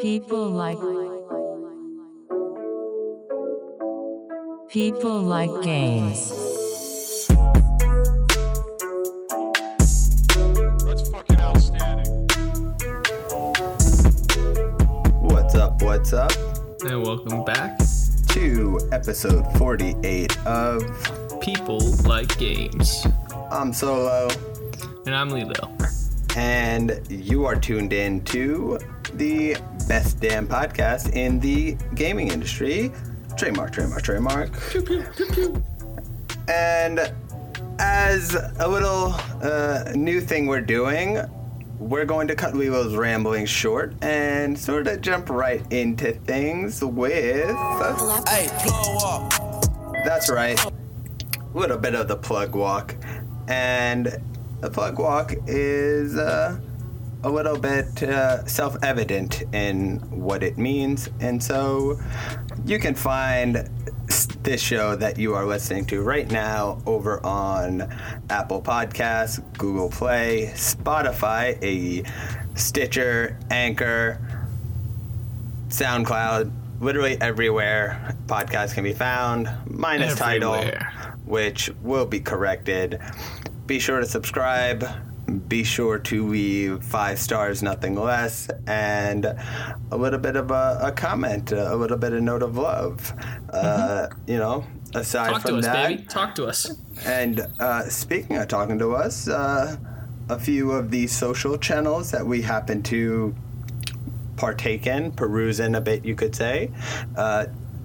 People like People like games. That's fucking outstanding. What's up? What's up? And welcome back. To episode 48 of People like games. I'm Solo, And I'm Lilo. and you are tuned in to the best damn podcast in the gaming industry. Trademark, trademark, trademark. And as a little uh, new thing we're doing, we're going to cut Lilo's rambling short and sort of jump right into things with. Hey, blow up. That's right. A little bit of the plug walk. And the plug walk is uh, a little bit uh, self evident in what it means. And so you can find this show that you are listening to right now over on Apple Podcasts, Google Play, Spotify, a Stitcher, Anchor, SoundCloud, literally everywhere podcasts can be found, minus title, which will be corrected. Be sure to subscribe. Be sure to leave five stars, nothing less, and a little bit of a, a comment, a little bit of note of love. Uh, you know, aside Talk from to us, that, baby. Talk to us. and uh, speaking of talking to us, uh, a few of the social channels that we happen to partake in, peruse in a bit, you could say.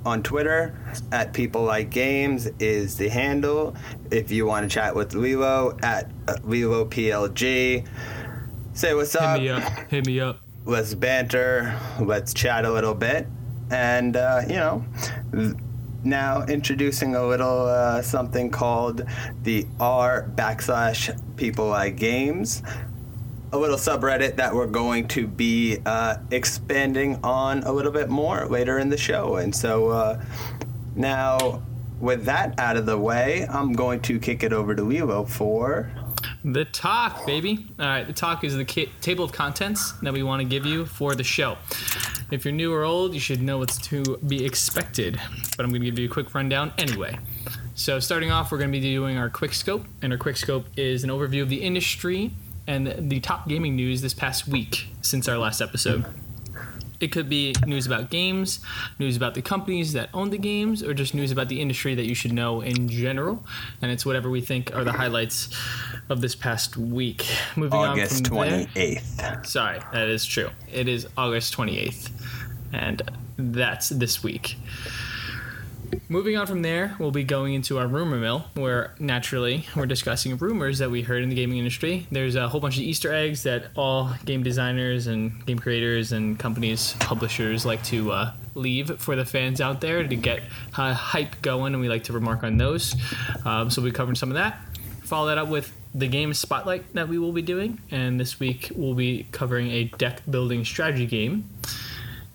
On Twitter, at People Like Games is the handle. If you want to chat with Lilo, at uh, Lilo PLG. Say what's Hit up. me up. Hit me up. Let's banter. Let's chat a little bit. And, uh, you know, now introducing a little uh, something called the R backslash people like games. A little subreddit that we're going to be uh, expanding on a little bit more later in the show. And so uh, now, with that out of the way, I'm going to kick it over to Lilo for. The talk, baby. All right, the talk is the ca- table of contents that we want to give you for the show. If you're new or old, you should know what's to be expected, but I'm going to give you a quick rundown anyway. So, starting off, we're going to be doing our quick scope, and our quick scope is an overview of the industry and the top gaming news this past week since our last episode. It could be news about games, news about the companies that own the games, or just news about the industry that you should know in general. And it's whatever we think are the highlights of this past week. Moving August on from there. 28th. Sorry, that is true. It is August 28th, and that's this week. Moving on from there, we'll be going into our rumor mill, where naturally we're discussing rumors that we heard in the gaming industry. There's a whole bunch of Easter eggs that all game designers and game creators and companies, publishers like to uh, leave for the fans out there to get uh, hype going, and we like to remark on those. Um, so we'll be covering some of that. Follow that up with the game spotlight that we will be doing, and this week we'll be covering a deck building strategy game.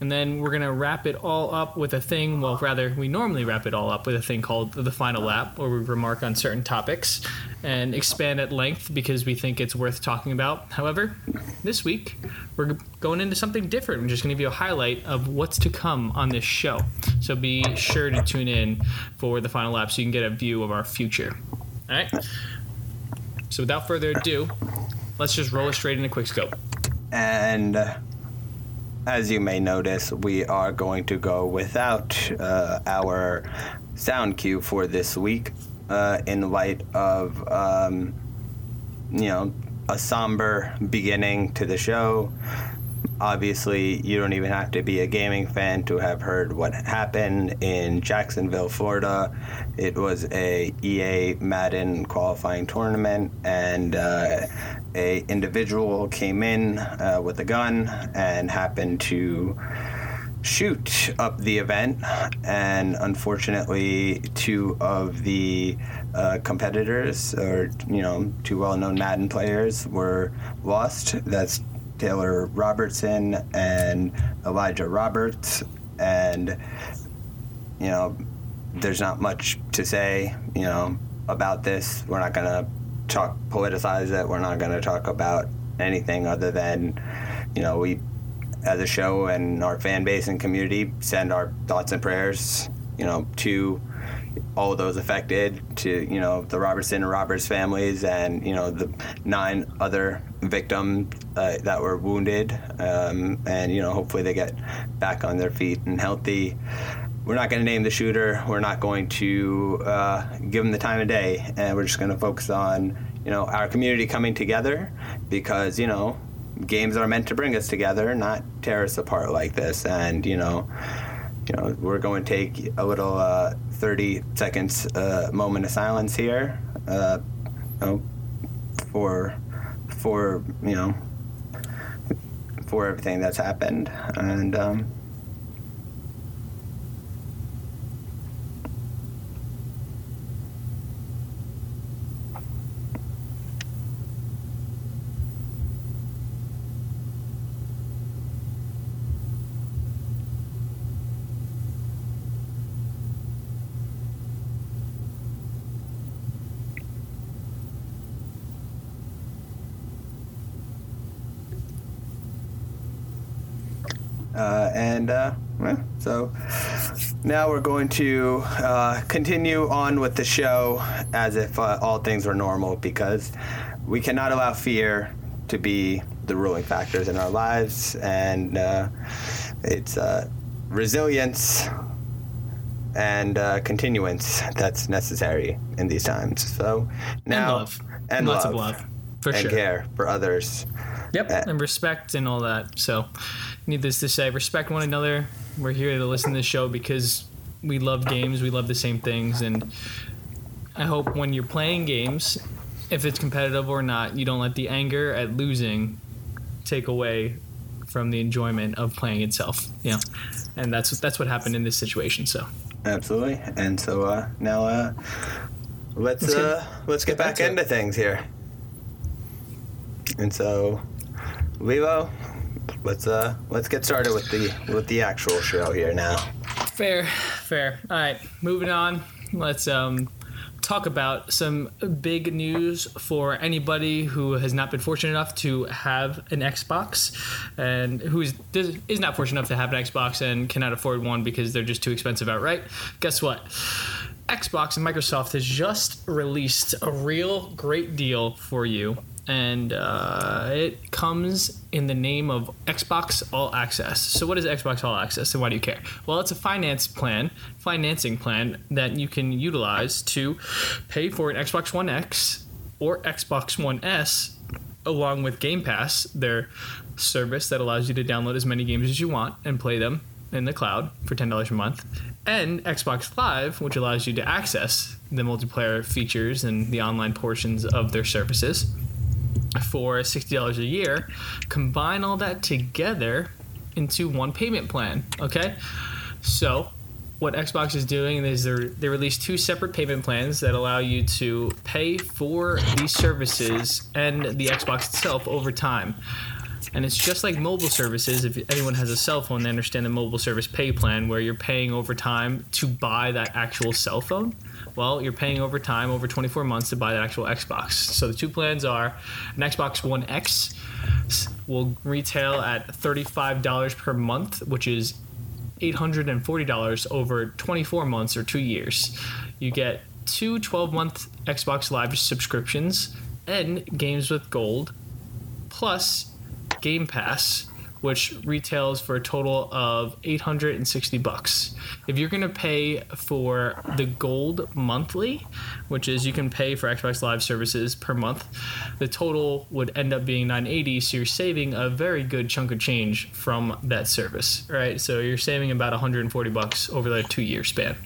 And then we're gonna wrap it all up with a thing. Well, rather, we normally wrap it all up with a thing called the final lap, where we remark on certain topics and expand at length because we think it's worth talking about. However, this week we're going into something different. I'm just gonna give you a highlight of what's to come on this show. So be sure to tune in for the final lap so you can get a view of our future. All right. So without further ado, let's just roll it straight into Quickscope. And uh, as you may notice, we are going to go without uh, our sound cue for this week uh, in light of, um, you know, a somber beginning to the show. Obviously, you don't even have to be a gaming fan to have heard what happened in Jacksonville, Florida. It was a EA Madden qualifying tournament, and uh, a individual came in uh, with a gun and happened to shoot up the event, and unfortunately, two of the uh, competitors, or you know, two well-known Madden players, were lost. That's Taylor Robertson and Elijah Roberts, and you know, there's not much to say, you know, about this. We're not gonna talk politicize it. We're not gonna talk about anything other than, you know, we as a show and our fan base and community, send our thoughts and prayers, you know, to all those affected, to you know the Robertson and Roberts families, and you know the nine other victims uh, that were wounded, um, and you know hopefully they get back on their feet and healthy. We're not going to name the shooter. We're not going to uh, give him the time of day, and we're just going to focus on you know our community coming together because you know games are meant to bring us together, not tear us apart like this. And you know, you know, we're going to take a little uh, 30 seconds uh, moment of silence here, uh, for for you know for everything that's happened, and um, Uh, and uh, well, so now we're going to uh, continue on with the show as if uh, all things were normal because we cannot allow fear to be the ruling factors in our lives, and uh, it's uh, resilience and uh, continuance that's necessary in these times. So now love. and Lots love, of love, for and sure. care for others. Yep, and respect and all that. So, needless to say, respect one another. We're here to listen to this show because we love games. We love the same things, and I hope when you're playing games, if it's competitive or not, you don't let the anger at losing take away from the enjoyment of playing itself. Yeah, and that's that's what happened in this situation. So, Absolutely. And so uh, now uh, let's Let's get- uh, let's get, back back to it. into things here. And so, Lilo, let's uh let's get started with the with the actual show here now. Fair, fair. All right, moving on. Let's um, talk about some big news for anybody who has not been fortunate enough to have an Xbox, and who is is not fortunate enough to have an Xbox and cannot afford one because they're just too expensive outright. Guess what? Xbox and Microsoft has just released a real great deal for you, and uh, it comes in the name of Xbox All Access. So, what is Xbox All Access, and why do you care? Well, it's a finance plan, financing plan that you can utilize to pay for an Xbox One X or Xbox One S, along with Game Pass, their service that allows you to download as many games as you want and play them in the cloud for $10 a month, and Xbox Live, which allows you to access the multiplayer features and the online portions of their services for $60 a year. Combine all that together into one payment plan, okay? So, what Xbox is doing is they're, they release two separate payment plans that allow you to pay for these services and the Xbox itself over time. And it's just like mobile services. If anyone has a cell phone, they understand the mobile service pay plan where you're paying over time to buy that actual cell phone. Well, you're paying over time, over 24 months, to buy that actual Xbox. So the two plans are an Xbox One X will retail at $35 per month, which is $840 over 24 months or two years. You get two 12 month Xbox Live subscriptions and games with gold, plus Game Pass, which retails for a total of 860 bucks. If you're going to pay for the gold monthly, which is you can pay for Xbox Live services per month, the total would end up being 980, so you're saving a very good chunk of change from that service, right? So you're saving about 140 bucks over the 2-year span.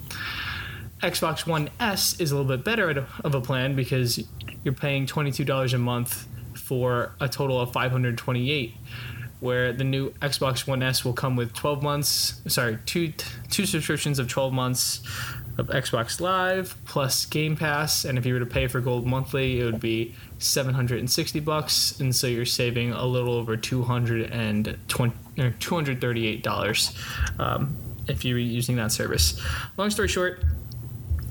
Xbox One S is a little bit better of a plan because you're paying $22 a month for a total of 528 where the new Xbox One S will come with 12 months, sorry, two two subscriptions of 12 months of Xbox Live plus Game Pass, and if you were to pay for gold monthly, it would be 760 bucks, and so you're saving a little over 220 or 238 dollars um, if you're using that service. Long story short,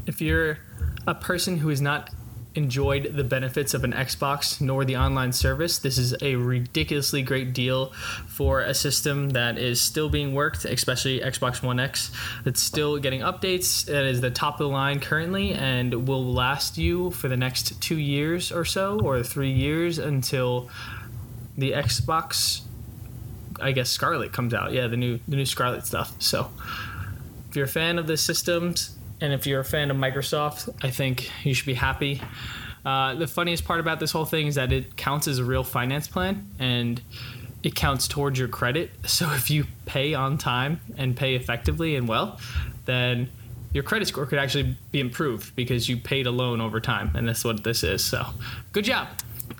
if you're a person who is not enjoyed the benefits of an Xbox nor the online service, this is a ridiculously great deal for a system that is still being worked, especially Xbox One X. That's still getting updates. That is the top of the line currently and will last you for the next two years or so, or three years until the Xbox. I guess Scarlett comes out. Yeah, the new the new Scarlett stuff. So if you're a fan of the systems and if you're a fan of Microsoft, I think you should be happy. Uh, the funniest part about this whole thing is that it counts as a real finance plan and it counts towards your credit. So if you pay on time and pay effectively and well, then your credit score could actually be improved because you paid a loan over time. And that's what this is. So good job.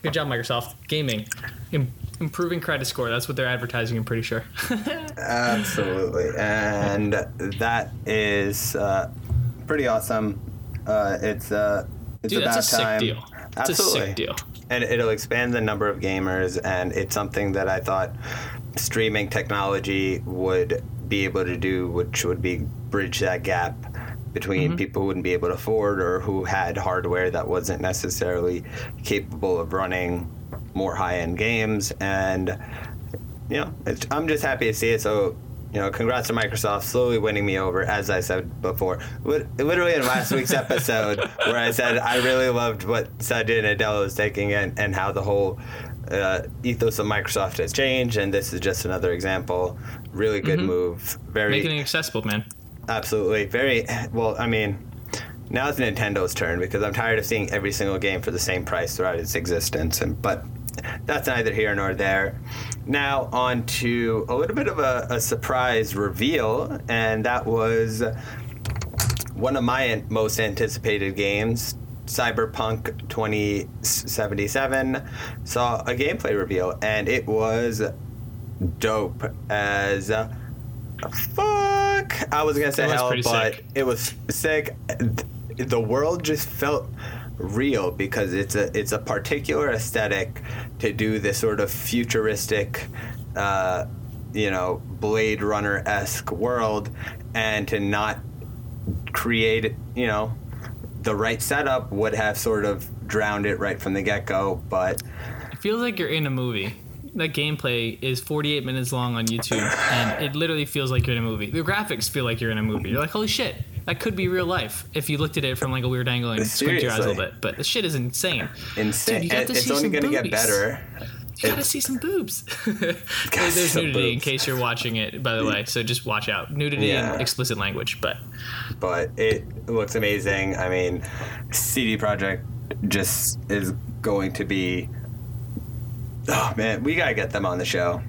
Good job, Microsoft. Gaming. Im- improving credit score. That's what they're advertising, I'm pretty sure. Absolutely, and that is uh, pretty awesome. Uh, it's uh, it's Dude, about that's a sick time. deal. That's a Absolutely. sick deal. and it'll expand the number of gamers, and it's something that I thought streaming technology would be able to do, which would be bridge that gap between Mm-hmm. people who wouldn't be able to afford or who had hardware that wasn't necessarily capable of running more high-end games and you know, it's, I'm just happy to see it. So, you know, congrats to Microsoft slowly winning me over, as I said before. Literally in last week's episode, where I said I really loved what Satya Nadella was taking and, and how the whole uh, ethos of Microsoft has changed. And this is just another example. Really good move. Very Making it accessible, man. Absolutely. Very well, I mean, now it's Nintendo's turn because I'm tired of seeing every single game for the same price throughout its existence. And but that's neither here nor there. Now on to a little bit of a, a surprise reveal, and that was one of my most anticipated games. Cyberpunk 2077 saw a gameplay reveal, and it was dope as fuck. I was gonna say was hell, but sick. it was sick. The world just felt real because it's a it's a particular aesthetic to do this sort of futuristic, uh, you know, Blade Runner esque world, and to not create you know the right setup would have sort of drowned it right from the get go, but. It feels like you're in a movie. That gameplay is 48 minutes long on YouTube, and it literally feels like you're in a movie. The graphics feel like you're in a movie. You're like, holy shit, that could be real life if you looked at it from like a weird angle and squint your eyes a little bit. But the shit is insane. insane. Dude, you got And to it's only going to get better. You gotta It's- see some boobs. There- Gotta see There's some nudity in case you're watching it, by the way. So just watch out. Nudity Yeah. and explicit language. But but it looks amazing. I mean, CD Projekt just is going to be. Oh man, we gotta get them on the show.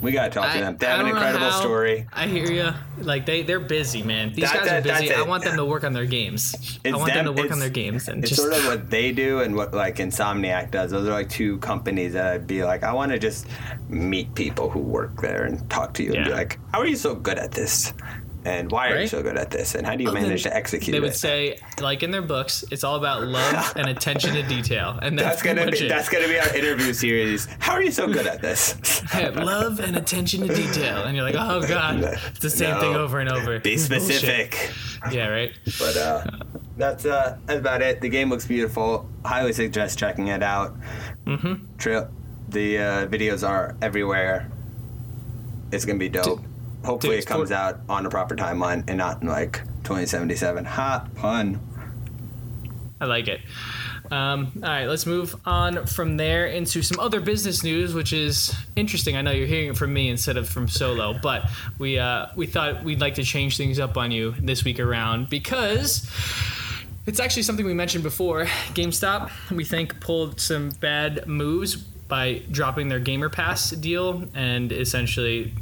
We gotta talk to them. They have an incredible how- story. I hear you. Like they, they're busy, man. These That- guys that- are busy. I want them to work on their games. I want them, to work on their games and it's just sort of what they do and what like Insomniac does. Those are like two companies that I'd be like, I want to just meet people who work there and talk to you and be like, how are you so good at this? And why are you so good at this? And how do you manage to execute They would it? say, like in their books, it's all about love and attention to detail, and that's, that's gonna be it. that's gonna be our interview series. How are you so good at this? Yeah, love and attention to detail, and you're like, oh god, it's the same No. thing over and over. Be is bullshit. specific. Yeah, right. But uh, that's uh, that's about it. The game looks beautiful. Highly suggest checking it out. Mm-hmm. The uh, videos are everywhere. It's gonna be dope. Hopefully, dude, it comes for- out on a proper timeline and not in like 2077. Ha pun. I like it. Um, all right, let's move on from there into some other business news, which is interesting. I know you're hearing it from me instead of from Solo, but we uh, we thought we'd like to change things up on you this week around because it's actually something we mentioned before. GameStop, we think, pulled some bad moves by dropping their Gamer Pass deal and essentially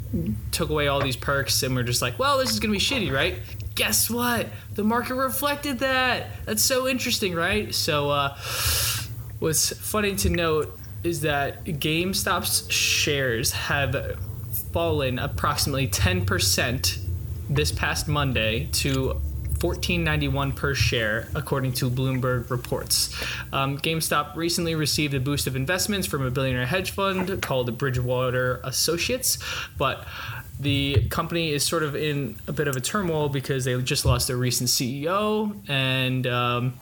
took away all these perks, and we're just like, well, this is gonna be shitty, right? Guess what? The market reflected that. That's so interesting, right? So, uh, what's funny to note is that GameStop's shares have fallen approximately 10% this past Monday to 14.91 per share, according to Bloomberg reports. Um, GameStop recently received a boost of investments from a billionaire hedge fund called Bridgewater Associates, but the company is sort of in a bit of a turmoil because they just lost their recent CEO and. Um,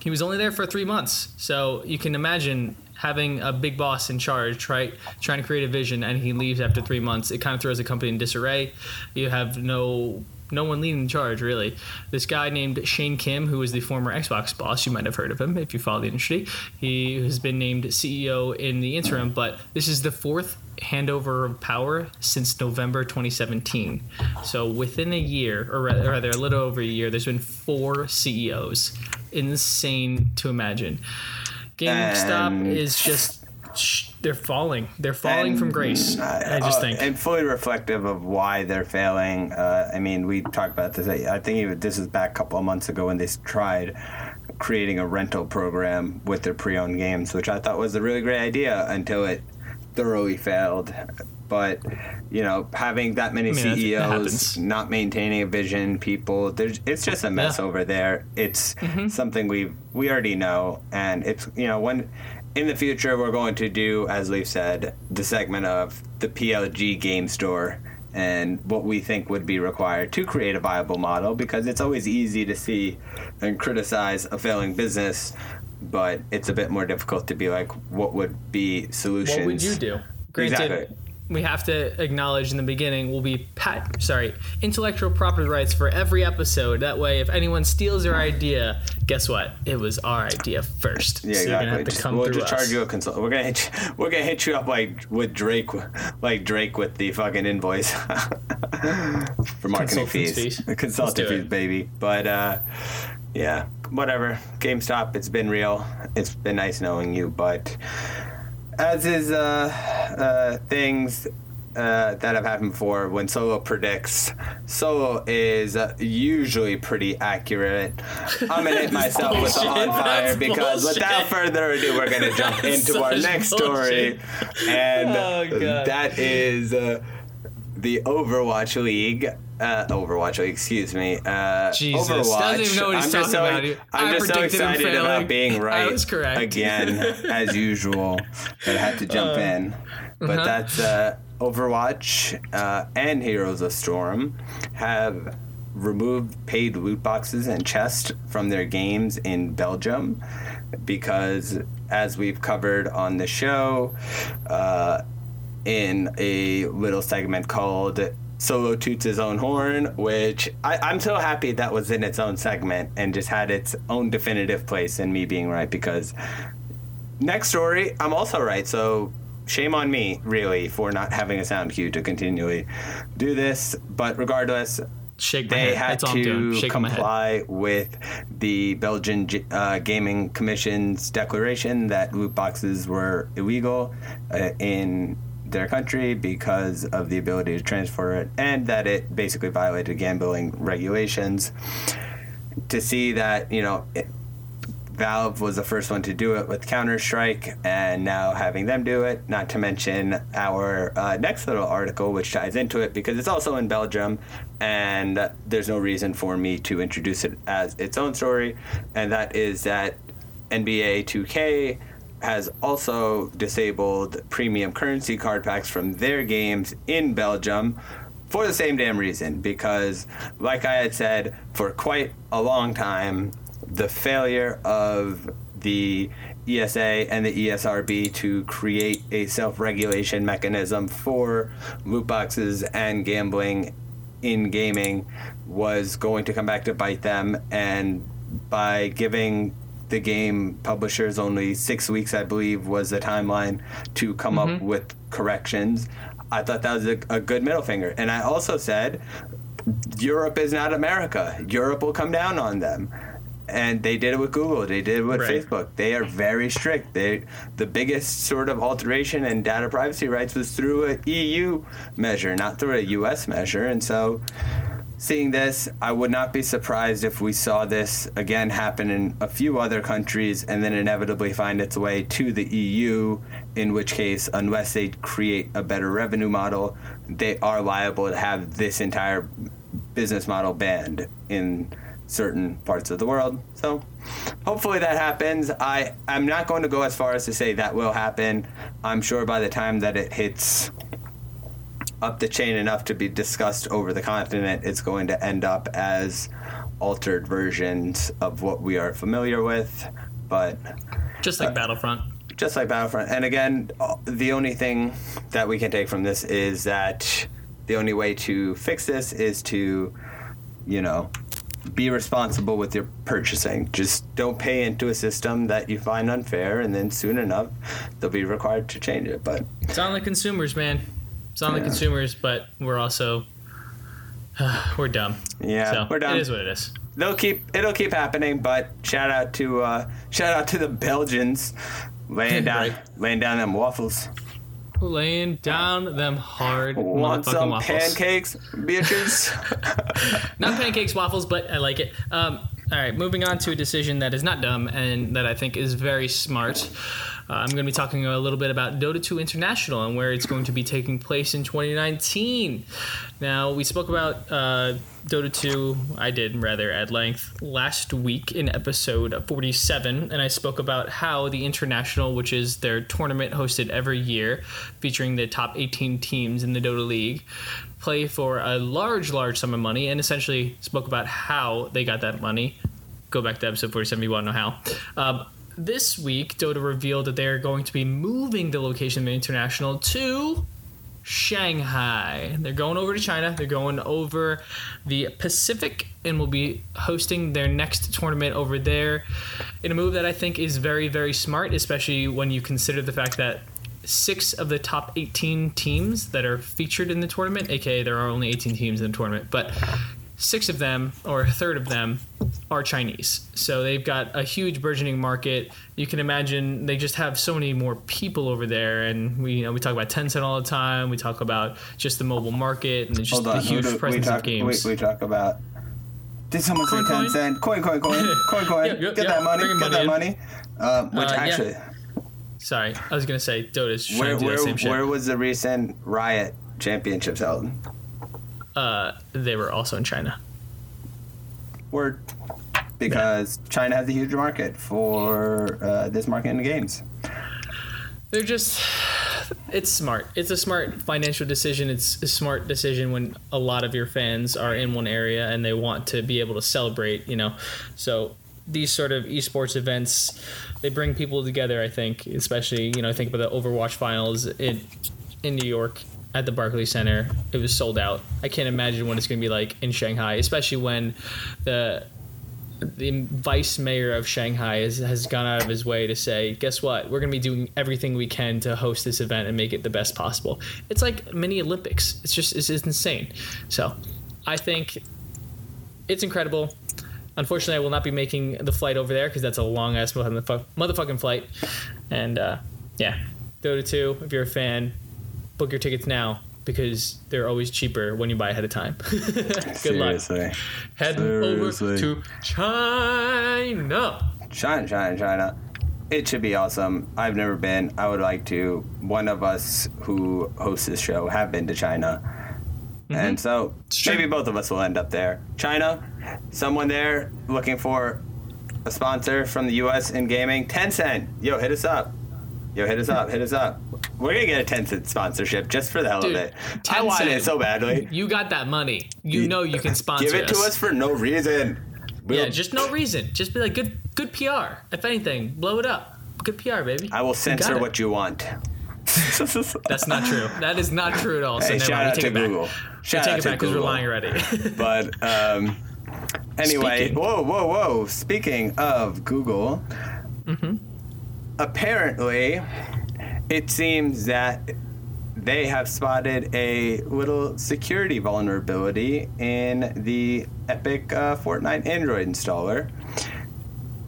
he was only there for three months. So you can imagine having a big boss in charge, right, trying to create a vision, and he leaves after three months. It kind of throws the company in disarray. You have no no one leading the charge really. This guy named Shane Kim, who was the former Xbox boss, you might have heard of him if you follow the industry. He has been named CEO in the interim, but this is the fourth handover of power since November 2017. So within a year, or rather a little over a year, there's been four CEOs. Insane to imagine. GameStop is just sh- they're falling. They're falling And, from grace. I just uh, think. and fully reflective of why they're failing. Uh, I mean, we talked about this. I I think even, this is back a couple of months ago when they tried creating a rental program with their pre-owned games, which I thought was a really great idea until it thoroughly failed. But you know, having that many I mean, that's- that CEOs not maintaining a vision, people, there's it's just a mess Yeah. over there. It's Mm-hmm. something we we already know, and it's you know when in the future we're going to do, as Leaf said, the segment of the PLG game store and what we think would be required to create a viable model because it's always easy to see and criticize a failing business but it's a bit more difficult to be like what would be solutions What would you do? Granted, Exactly. We have to acknowledge in the beginning will be pat sorry intellectual property rights for every episode. That way, if anyone steals your idea, guess what? It was our idea first. Yeah, so you're gonna exactly. have to Just- come we'll through just us. charge you a consult. We're gonna hit you, we're gonna hit you up like with Drake, like Drake with the fucking invoice for marketing fees, fees. Consulting fees, baby. But uh, yeah, whatever. GameStop, it's been real. It's been nice knowing you, but as is uh, uh, things uh, that have happened before, when Solo predicts, Solo is uh, usually pretty accurate. I'm gonna hit myself with the on fire because bullshit. without further ado, we're gonna jump into our next story, and Oh, that is uh, the Overwatch League. Uh, Overwatch League, excuse me. Uh, Jesus, Overwatch. doesn't even know what he's I'm talking so, about. I'm I just so excited about being right again, as usual. That I had to jump Uh, in. But uh-huh. that's uh, Overwatch uh, and Heroes of Storm have removed paid loot boxes and chests from their games in Belgium because, as we've covered on the show, uh, in a little segment called Solo Toots His Own Horn, which I, I'm so happy that was in its own segment and just had its own definitive place in me being right because next story, I'm also right. So shame on me, really, for not having a sound cue to continually do this. But regardless, Shake they had That's all I'm doing. to comply with the Belgian uh, Gaming Commission's declaration that loot boxes were illegal uh, in their country because of the ability to transfer it, and that it basically violated gambling regulations. To see that, you know, it, Valve was the first one to do it with Counter Strike, and now having them do it. Not to mention our uh, next little article, which ties into it because it's also in Belgium, and there's no reason for me to introduce it as its own story, and that is that NBA 2K has also disabled premium currency card packs from their games in Belgium for the same damn reason because like I had said for quite a long time the failure of the ESA and the ESRB to create a self-regulation mechanism for loot boxes and gambling in gaming was going to come back to bite them and by giving the game publishers only six weeks i believe was the timeline to come up mm-hmm. with corrections i thought that was a, a good middle finger and i also said europe is not america europe will come down on them and they did it with Google. They did it with Right. Facebook. They are very strict. They the biggest sort of alteration in data privacy rights was through a EU measure, not through a US measure. And so, seeing this, I would not be surprised if we saw this again happen in a few other countries, and then inevitably find its way to the EU. In which case, unless they create a better revenue model, they are liable to have this entire business model banned in certain parts of the world. So hopefully that happens. I I'm not going to go as far as to say that will happen. I'm sure by the time that it hits up the chain enough to be discussed over the continent, it's going to end up as altered versions of what we are familiar with, but Just like Battlefront. just like Battlefront. And again, uh, the only thing that we can take from this is that the only way to fix this is to, you know, be responsible with your purchasing. Just don't pay into a system that you find unfair, and then soon enough, they'll be required to change it. But It's on the consumers, man. It's on the consumers, but we're also we're dumb. yeah, so we're dumb. It is what it is. They'll keep it'll keep happening. But shout out to uh, shout out to the Belgians laying down Right. laying down them waffles. Laying down them hard Want some waffles. pancakes, bitches? Not pancakes, waffles, but I like it. Um, all right, moving on to a decision that is not dumb and that I think is very smart. Uh, I'm going to be talking a little bit about Dota 2 International and where it's going to be taking place in 2019. Now, we spoke about uh, Dota 2, I did rather at length, last week in episode 47, and I spoke about how the International, which is their tournament hosted every year, featuring the top 18 teams in the Dota League, play for a large, large sum of money, and essentially spoke about how they got that money. Go back to episode 47 if you want to know how. Um, this week, Dota revealed that they're going to be moving the location of the International to Shanghai. They're going over to China. They're going over the Pacific and will be hosting their next tournament over there in a move that I think is very, very smart, especially when you consider the fact that six of the top 18 teams that are featured in the tournament, aka there are only 18 teams in the tournament, but six of them or a third of them are Chinese. So they've got a huge burgeoning market. You can imagine they just have so many more people over there and we you know we talk about Tencent all the time. We talk about just the mobile market and just Hold the on, huge presence we talk, of games. We, we talk about. Did someone say Coin, ten coin? cent? Coin, coin, coin, coin, coin. Yep, yep, Get yep. that money. Get money that in. money. Uh, which Uh, yeah. actually, Sorry, I was gonna say Dota's trying where to do where, that same shit. where was the recent Riot Championships held? Uh, they were also in China. Word. Because China has a huge market for uh, this market in the games. They're just it's smart. It's a smart financial decision. It's a smart decision when a lot of your fans are in one area and they want to be able to celebrate, you know. So these sort of esports events, they bring people together, I think, especially, you know, I think about the Overwatch finals in in New York at the Barclays Center. It was sold out. I can't imagine what it's going to be like in Shanghai, especially when the the vice mayor of Shanghai has, has gone out of his way to say, guess what? We're going to be doing everything we can to host this event and make it the best possible. It's like mini Olympics. It's just it's, it's insane. So I think it's incredible. Unfortunately, I will not be making the flight over there because that's a long ass motherfucking flight. And uh, yeah, Dota 2, if you're a fan, book your tickets now because they're always cheaper when you buy ahead of time. Good luck. Seriously. Head over to China. China, China, China. It should be awesome. I've never been. I would like to. One of us who hosts this show have been to China. Mm-hmm. And so maybe both of us will end up there. China, someone there looking for a sponsor from the US in gaming. Tencent, yo, hit us up. Yo, hit us up, hit us up. We're gonna get a Tencent sponsorship just for the hell Dude, of it. I want Tencent, it so badly. You got that money. You know you can sponsor Give it to us for no reason. We'll- Yeah, just no reason. Just be like good good PR. If anything, blow it up. Good PR, baby. I will censor what you want. That's not true. That is not true at all. So Hey, never shout out to it back. Google. Shout take out it to back because we're lying already. But um, anyway, Speaking. whoa, whoa, whoa! Speaking of Google, Mm-hmm. Apparently, it seems that they have spotted a little security vulnerability in the Epic uh, Fortnite Android installer.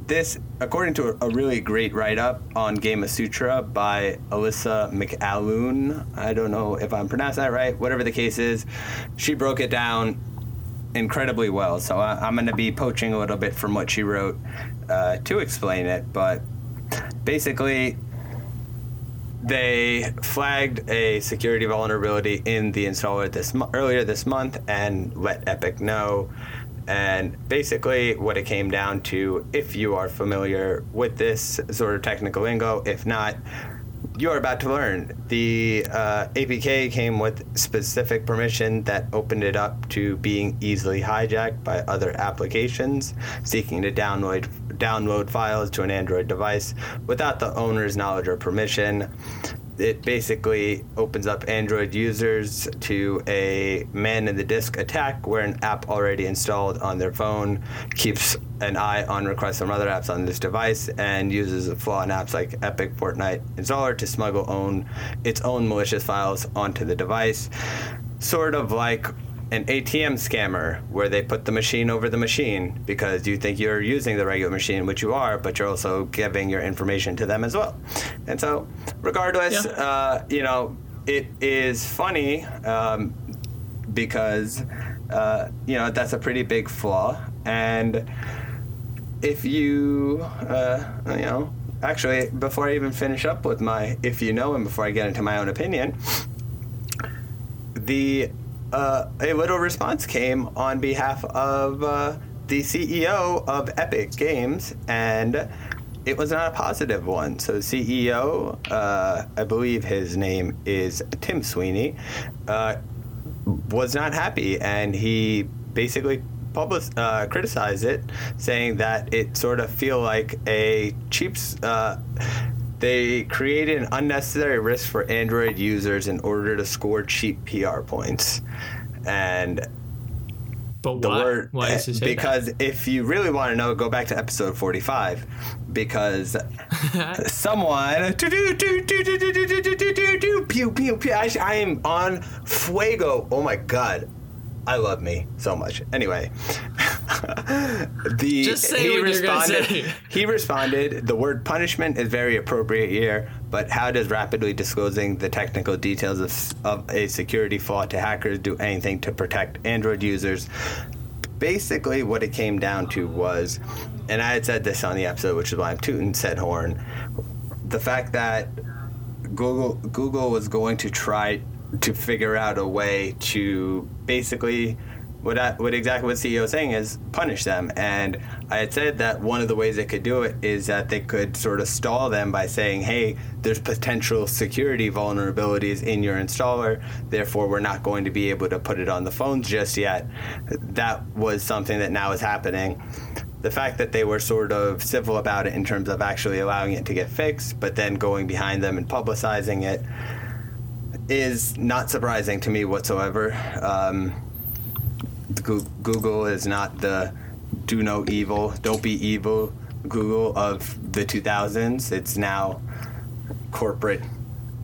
This, according to a, a really great write-up on Gamasutra by Alissa McAloon, I don't know if I'm pronouncing that right. Whatever the case is, she broke it down incredibly well. So I, I'm going to be poaching a little bit from what she wrote uh, to explain it. But basically, they flagged a security vulnerability in the installer this earlier this month and let Epic know. And basically, what it came down to, if you are familiar with this sort of technical lingo, if not, you are about to learn. The uh, APK came with specific permission that opened it up to being easily hijacked by other applications seeking to download download files to an Android device without the owner's knowledge or permission. It basically opens up Android users to a man in the disk attack where an app already installed on their phone keeps an eye on requests from other apps on this device and uses a flaw in apps like Epic Fortnite installer to smuggle own its own malicious files onto the device. Sort of like an ATM scammer where they put the machine over the machine because you think you're using the regular machine, which you are, but you're also giving your information to them as well. And so, regardless, Yeah. uh, you know, it is funny um, because, uh, you know, that's a pretty big flaw. And if you, uh, you know, actually, before I even finish up with my if you know, and before I get into my own opinion, the uh, a little response came on behalf of uh, the CEO of Epic Games, and it was not a positive one. So, the CEO, uh, I believe his name is Tim Sweeney, uh, was not happy, and he basically public uh, criticized it, saying that it sort of feel like a cheap. Uh, they created an unnecessary risk for Android users in order to score cheap PR points, and But the why? word why say because if you really want to know, go back to episode forty-five, because someone do do do do do do do do do do do do pew pew pew. I, I am on fuego. Oh my god. I love me so much. Anyway, the Just say he what you're responded. He responded, "The word punishment is very appropriate here, but how does rapidly disclosing the technical details of, of a security flaw to hackers do anything to protect Android users?" Basically, what it came down to was, and I had said this on the episode, which is why I'm tooting said horn. The fact that Google Google was going to try to figure out a way to basically what I, what exactly what CEO is saying is punish them. And I had said that one of the ways they could do it is that they could sort of stall them by saying, "Hey, there's potential security vulnerabilities in your installer, therefore we're not going to be able to put it on the phones just yet." That was something that now is happening the fact that they were sort of civil about it in terms of actually allowing it to get fixed, but then going behind them and publicizing it is not surprising to me whatsoever. Um, Google is not the do no evil, don't be evil Google of the 2000s. It's now corporate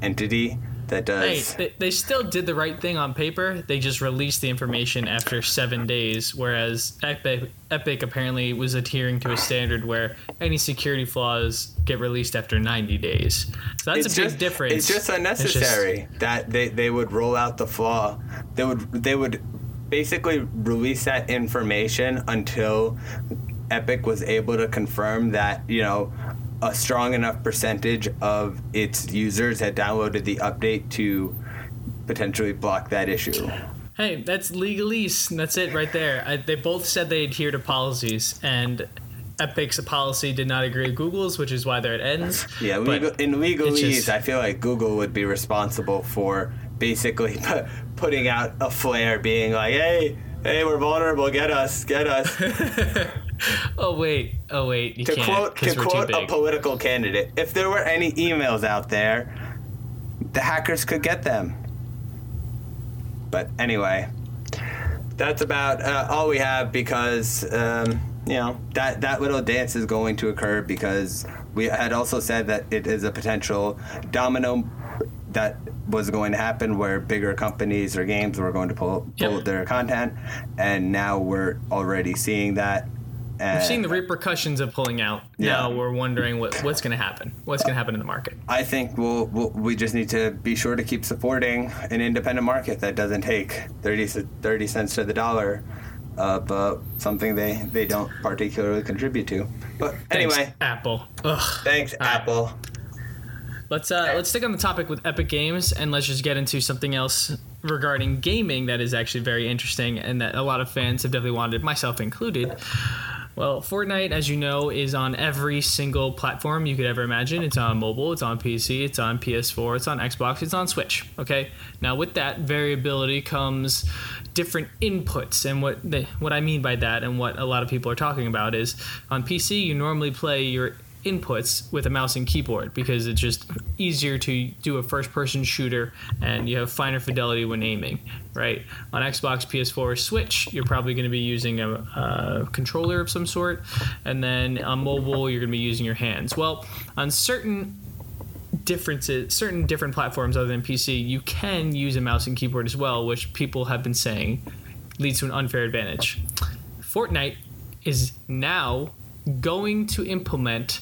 entity that Hey, does. they, they still did the right thing on paper. They just released the information after seven days, whereas Epic, Epic apparently was adhering to a standard where any security flaws get released after 90 days. So that's it's a big just, difference. It's just just- unnecessary that they, they would roll out the flaw. They would they would basically release that information until Epic was able to confirm that you know a strong enough percentage of its users had downloaded the update to potentially block that issue. Hey, that's legalese. That's it right there. I, they both said they adhere to policies, and Epic's policy did not agree with Google's, which is why they're at ends. Yeah, legal, in legalese, just- I feel like Google would be responsible for basically pu- putting out a flare, being like, "Hey, hey, we're vulnerable. Get us, get us." Oh wait, oh wait, you to quote to quote a political candidate, if there were any emails out there, the hackers could get them. But anyway, that's about uh, all we have because um, you know that that little dance is going to occur because we had also said that it is a potential domino that was going to happen where bigger companies or games were going to pull, pull Yep. their content and now we're already seeing that and We've seen the repercussions of pulling out. Yeah. Now we're wondering what, what's going to happen. What's going to happen in the market? I think we'll, we'll we just need to be sure to keep supporting an independent market that doesn't take 30, 30 cents to the dollar of uh, something they, they don't particularly contribute to. But Thanks, anyway, Apple. Ugh. thanks right. Apple. Let's uh, let's stick on the topic with Epic Games and let's just get into something else regarding gaming that is actually very interesting and that a lot of fans have definitely wanted, myself included. Well, Fortnite, as you know, is on every single platform you could ever imagine. It's on mobile, it's on PC, it's on PS4, it's on Xbox, it's on Switch. Okay. Now, with that variability comes different inputs, and what the, what I mean by that, and what a lot of people are talking about is on PC, you normally play your inputs with a mouse and keyboard because it's just easier to do a first person shooter and you have finer fidelity when aiming right? On xbox ps4 or switch you're probably going to be using a, a controller of some sort and then on mobile you're going to be using your hands. Well on certain differences certain different platforms other than pc you can use a mouse and keyboard as well which people have been saying leads to an unfair advantage. Fortnite is now going to implement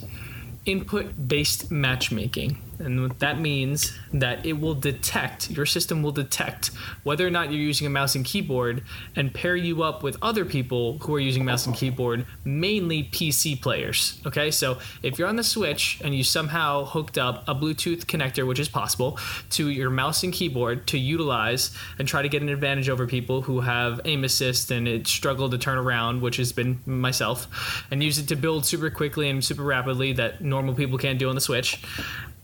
input based matchmaking. And that means that it will detect, your system will detect whether or not you're using a mouse and keyboard and pair you up with other people who are using mouse and keyboard, mainly PC players. Okay, so if you're on the Switch and you somehow hooked up a Bluetooth connector, which is possible, to your mouse and keyboard to utilize and try to get an advantage over people who have aim assist and it struggle to turn around, which has been myself, and use it to build super quickly and super rapidly that normal people can't do on the Switch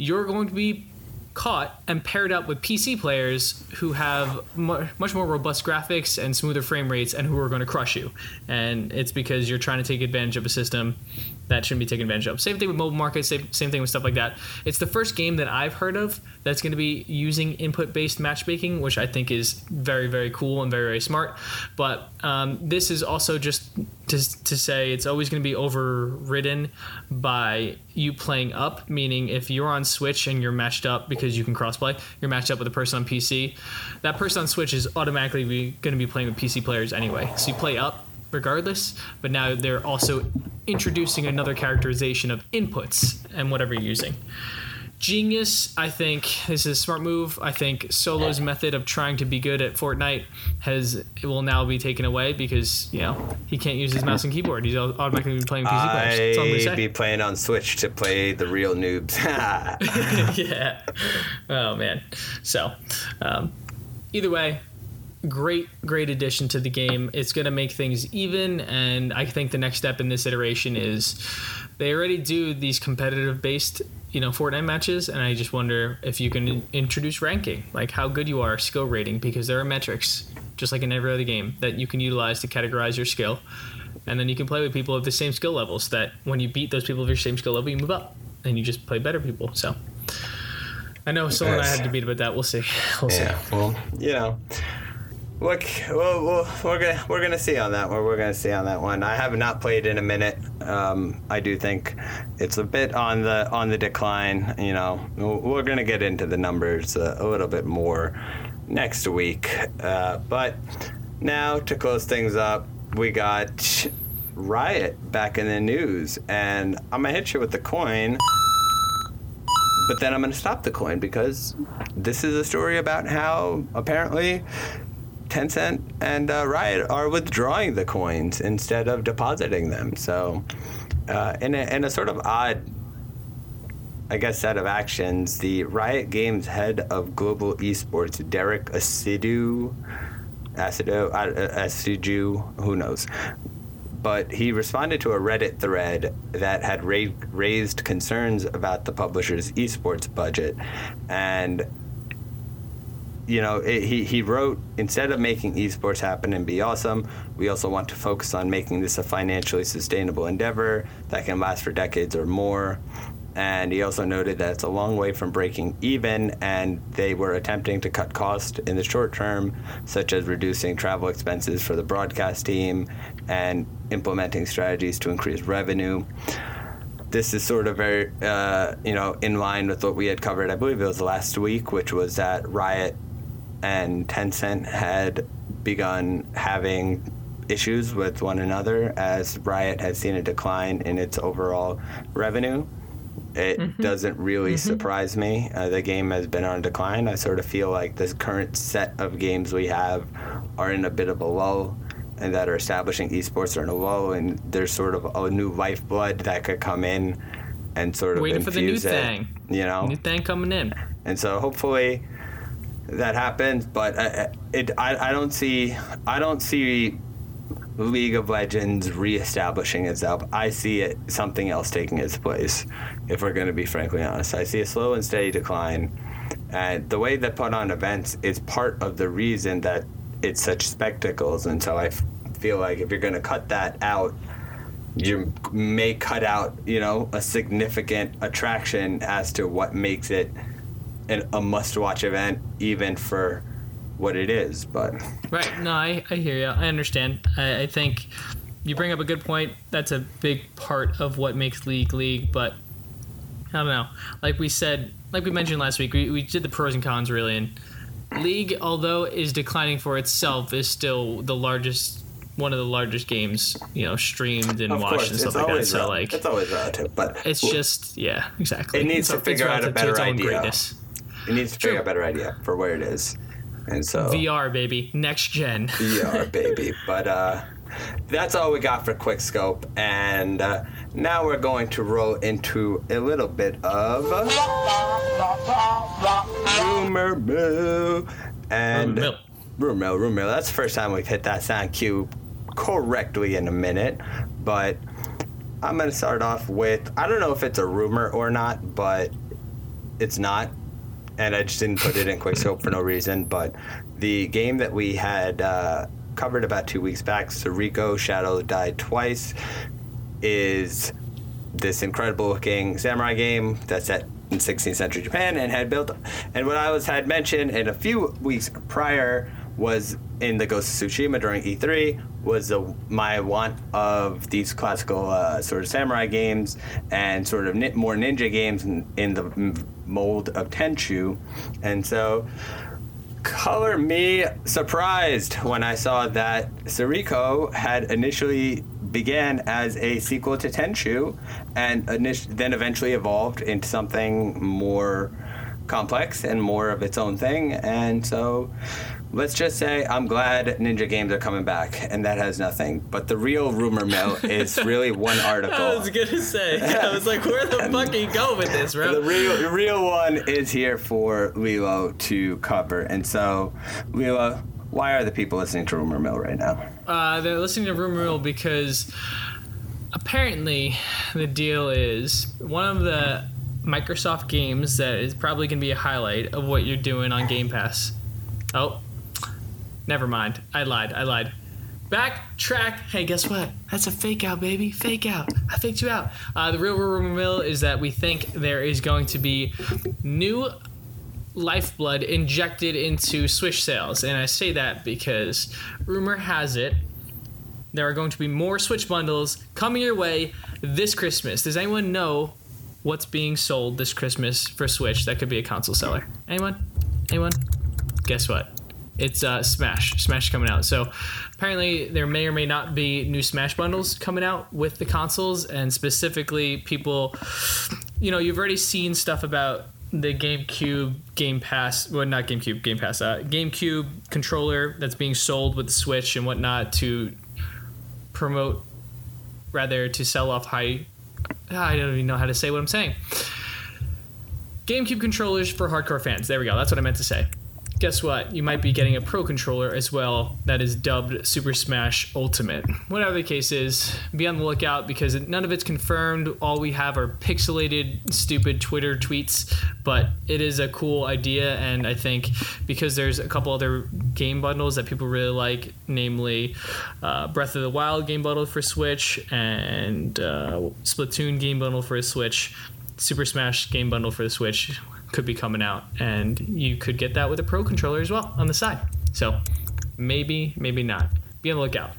you're going to be caught and paired up with PC players who have mu- much more robust graphics and smoother frame rates and who are going to crush you. And it's because you're trying to take advantage of a system that shouldn't be taken advantage of. Same thing with mobile markets, same, same thing with stuff like that. It's the first game that I've heard of that's going to be using input based matchmaking, which I think is very, very cool and very, very smart. But um, this is also just to, to say it's always going to be overridden by you playing up, meaning if you're on Switch and you're matched up because you can crossplay, you're matched up with a person on PC. That person on Switch is automatically going to be playing with PC players anyway. So you play up regardless, but now they're also introducing another characterization of inputs and whatever you're using. Genius, I think this is a smart move. I think Solo's method of trying to be good at Fortnite has it will now be taken away because you know he can't use his mouse and keyboard. He's automatically be playing PC players. That's all I'm gonna I say. be playing on Switch to play the real noobs. yeah. Oh man. So, um, either way, great, great addition to the game. It's going to make things even, and I think the next step in this iteration is they already do these competitive based, you know, Fortnite matches, and I just wonder if you can introduce ranking, like how good you are, skill rating, because there are metrics, just like in every other game, that you can utilize to categorize your skill. And then you can play with people of the same skill levels. That when you beat those people of your same skill level, you move up, and you just play better people. So, I know someone I Yes. had debate about that. We'll see. We'll see. yeah, well, you know. Look, we're gonna we're gonna see on that one. We're gonna see on that one. I have not played in a minute. Um, I do think it's a bit on the on the decline. You know, we're gonna get into the numbers a, a little bit more next week. Uh, but now to close things up, we got Riot back in the news, and I'm gonna hit you with the coin. But then I'm going to stop the coin because this is a story about how apparently Tencent and uh, Riot are withdrawing the coins instead of depositing them. So, uh, in, a, in a sort of odd, I guess, set of actions, the Riot Games head of global esports, Derek Asidu, Asidu, uh, Asidu, who knows, but he responded to a Reddit thread that had ra- raised concerns about the publisher's esports budget. And, you know, it, he, he wrote instead of making esports happen and be awesome, we also want to focus on making this a financially sustainable endeavor that can last for decades or more. And he also noted that it's a long way from breaking even, and they were attempting to cut costs in the short term, such as reducing travel expenses for the broadcast team and implementing strategies to increase revenue. This is sort of very, uh, you know, in line with what we had covered. I believe it was last week, which was that Riot and Tencent had begun having issues with one another as Riot has seen a decline in its overall revenue. It doesn't really surprise me. Uh, the game has been on decline. I sort of feel like this current set of games we have are in a bit of a lull and that are establishing esports are in a lull and there's sort of a new lifeblood that could come in and sort of Waiting for the new it, thing. you know New thing coming in. and so hopefully that happens but uh, it I, I don't see i don't see League of Legends reestablishing itself. I see it something else taking its place. If we're going to be frankly honest, I see a slow and steady decline. And the way they put on events is part of the reason that it's such spectacles. And so I f- feel like if you're going to cut that out, you may cut out, you know, a significant attraction as to what makes it an, a must-watch event, even for what it is. But Right. No, I, I hear you. I understand. I, I think you bring up a good point. That's a big part of what makes League League, but I don't know. Like we said, like we mentioned last week, we, we did the pros and cons really, and League, although is declining for itself, is still the largest, one of the largest games, you know, streamed and of watched course, and it's stuff like that. So like, it's always relative. But it's just yeah, exactly. It needs It's- to figure out a better idea. greatness. It needs to figure True. out a better idea for where it is, and so VR baby, next gen. VR, baby. But uh, that's all we got for Quickscope, and uh, now we're going to roll into a little bit of rumor mill and Rumor mill. rumor mill. Rumor mill. That's the first time we've hit that sound cue correctly in a minute, but. I'm gonna start off with I don't know if it's a rumor or not, but it's not and I just didn't put it in quick scope for no reason. But the game that we had uh, covered about two weeks back, Sekiro Shadows Die Twice, is this incredible looking samurai game that's set in 16th century Japan and had built. And what I was had mentioned in a few weeks prior was in the Ghost of Tsushima during E3 was my want of these classical uh, sort of samurai games and sort of ni- more ninja games in, in the mold of Tenchu, and so color me surprised when I saw that Sekiro had initially began as a sequel to Tenchu and init- then eventually evolved into something more complex and more of its own thing. And so let's just say I'm glad ninja games are coming back and that has nothing. But the real rumor mill is really one article. I was gonna say. I was like, where the fuck are you going with this, bro? The real, the real one is here for Lilo to cover. And so, Lilo, why are the people listening to Rumor Mill right now? Uh, they're listening to Rumor Mill because apparently the deal is one of the Microsoft games that is probably going to be a highlight of what you're doing on Game Pass. Oh, never mind. I lied. I lied. Backtrack. Hey, guess what? That's a fake out, baby. Fake out. I faked you out. Uh, the real rumor mill is that we think there is going to be new lifeblood injected into Switch sales. And I say that because rumor has it there are going to be more Switch bundles coming your way this Christmas. Does anyone know what's being sold this Christmas for Switch that could be a console seller? Anyone? Anyone? Guess what? It's uh, Smash. Smash coming out. So apparently there may or may not be new Smash bundles coming out with the consoles, and specifically people, you know, you've already seen stuff about the GameCube Game Pass, well, not GameCube Game Pass, uh, GameCube controller that's being sold with the Switch and whatnot to promote, rather to sell off high. I don't even know how to say what I'm saying. GameCube controllers for hardcore fans. There we go. That's what I meant to say. Guess what? You might be getting a Pro controller as well that is dubbed Super Smash Ultimate. Whatever the case is, be on the lookout because none of it's confirmed. All we have are pixelated, stupid Twitter tweets, but it is a cool idea, and I think because there's a couple other game bundles that people really like, namely uh, Breath of the Wild game bundle for Switch and uh, Splatoon game bundle for a Switch. Super Smash game bundle for the Switch could be coming out, and you could get that with a Pro controller as well on the side. So maybe, maybe not. Be on the lookout.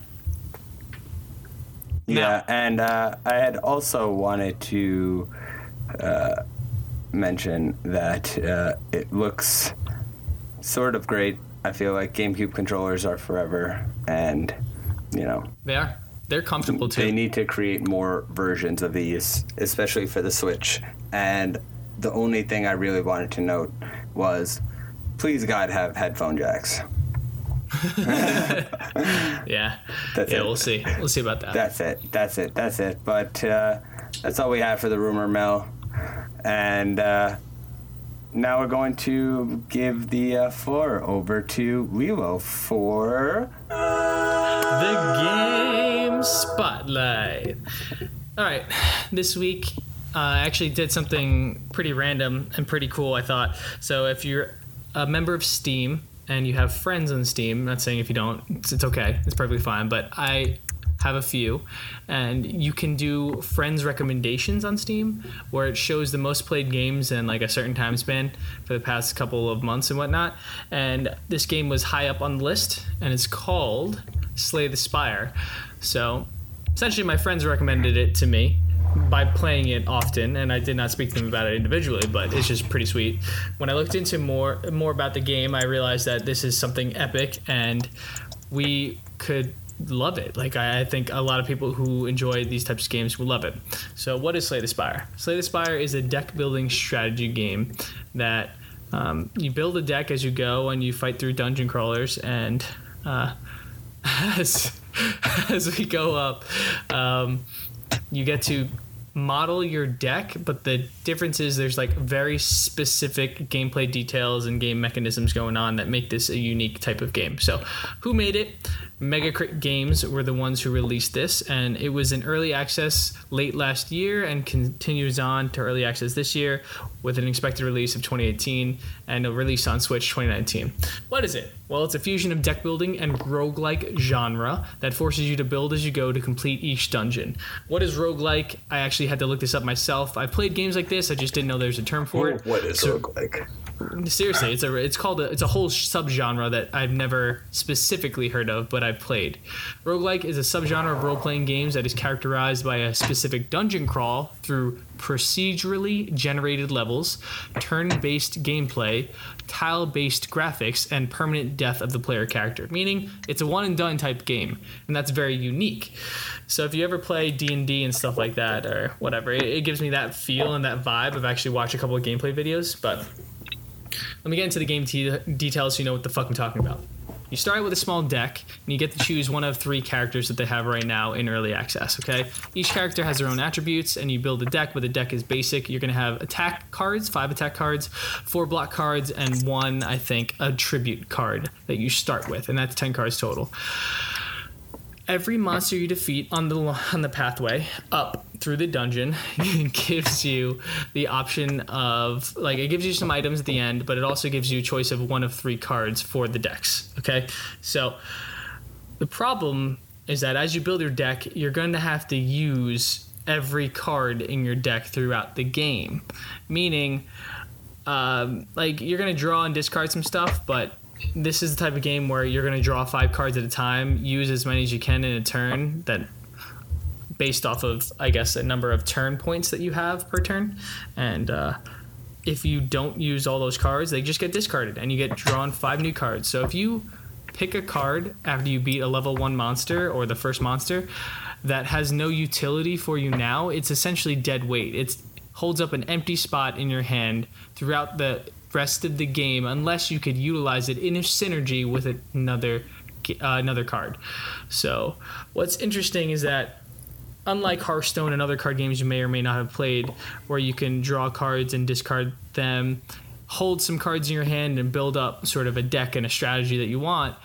Yeah, and uh, I had also wanted to uh, mention that uh, it looks sort of great. I feel like GameCube controllers are forever, and you know They are. They're comfortable too. they need to create more versions of these, especially for the Switch. And the only thing I really wanted to note was, please God, have headphone jacks. yeah. That's yeah, it. we'll see. We'll see about that. That's it. That's it. That's it. But uh, that's all we have for the rumor mill. And uh, now we're going to give the uh, floor over to Lilo for. the game. Spotlight. All right, this week uh, I actually did something pretty random and pretty cool, I thought. So if you're a member of Steam and you have friends on Steam, I'm not saying if you don't, it's, it's okay, it's perfectly fine, but I have a few, and you can do friends recommendations on Steam where it shows the most played games in like a certain time span for the past couple of months and whatnot. And this game was high up on the list, and it's called Slay the Spire. So essentially, my friends recommended it to me by playing it often, and I did not speak to them about it individually, but it's just pretty sweet. When I looked into more more about the game, I realized that this is something epic, and we could love it. Like I, I think a lot of people who enjoy these types of games will love it. So, what is Slay the Spire? Slay the Spire is a deck building strategy game that um, you build a deck as you go, and you fight through dungeon crawlers and. Uh, as as we go up, um, you get to model your deck, but the difference is there's like very specific gameplay details and game mechanisms going on that make this a unique type of game. So, who made it? Megacrit Games were the ones who released this, and it was in early access late last year and continues on to early access this year with an expected release of 2018 and a release on Switch 2019. What is it? Well, it's a fusion of deck building and roguelike genre that forces you to build as you go to complete each dungeon. What is roguelike? I actually had to look this up myself. I've played games like this, I just didn't know there's a term for it. What is So- roguelike? Seriously, it's a it's called a, it's a whole subgenre that I've never specifically heard of, but I've played. Roguelike is a subgenre of role-playing games that is characterized by a specific dungeon crawl through procedurally generated levels, turn-based gameplay, tile-based graphics, and permanent death of the player character. Meaning, it's a one and done type game, and that's very unique. So if you ever play D and stuff like that, or whatever, it, it gives me that feel and that vibe of actually watching a couple of gameplay videos, but. Let me get into the game te- details so you know what the fuck I'm talking about. You start with a small deck, and you get to choose one of three characters that they have right now in early access, okay? Each character has their own attributes, and you build a deck, but the deck is basic. You're gonna have attack cards, five attack cards, four block cards, and one, I think, attribute card that you start with, and that's 10 cards total every monster you defeat on the on the pathway up through the dungeon gives you the option of like it gives you some items at the end, but it also gives you a choice of one of three cards for the decks. Okay, so the problem is that as you build your deck, you're going to have to use every card in your deck throughout the game, meaning um, like you're going to draw and discard some stuff, but this is the type of game where you're going to draw five cards at a time, use as many as you can in a turn that based off of I guess a number of turn points that you have per turn and uh, if you don't use all those cards, they just get discarded and you get drawn five new cards. So if you pick a card after you beat a level 1 monster or the first monster that has no utility for you now, it's essentially dead weight. It holds up an empty spot in your hand throughout the rest of the game unless you could utilize it in a synergy with another uh, another card. So, what's interesting is that unlike Hearthstone and other card games you may or may not have played, where you can draw cards and discard them, hold some cards in your hand and build up sort of a deck and a strategy that you want,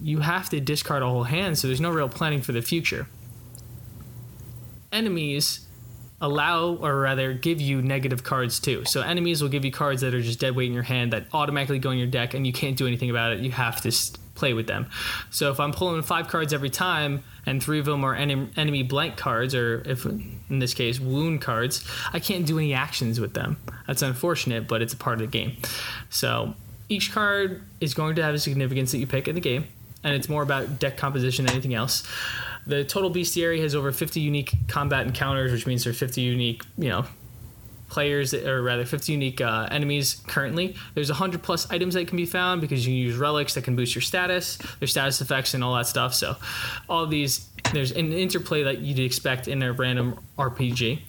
you have to discard a whole hand, so there's no real planning for the future. Enemies allow or rather give you negative cards too. So enemies will give you cards that are just dead weight in your hand that automatically go in your deck and you can't do anything about it. You have to play with them. So if I'm pulling five cards every time and three of them are en- enemy blank cards or if in this case wound cards, I can't do any actions with them. That's unfortunate, but it's a part of the game. So each card is going to have a significance that you pick in the game and it's more about deck composition than anything else. The total bestiary has over 50 unique combat encounters, which means there's 50 unique, you know, players, or rather 50 unique uh, enemies currently. There's 100 plus items that can be found because you can use relics that can boost your status, their status effects, and all that stuff. So, all these, there's an interplay that you'd expect in a random RPG.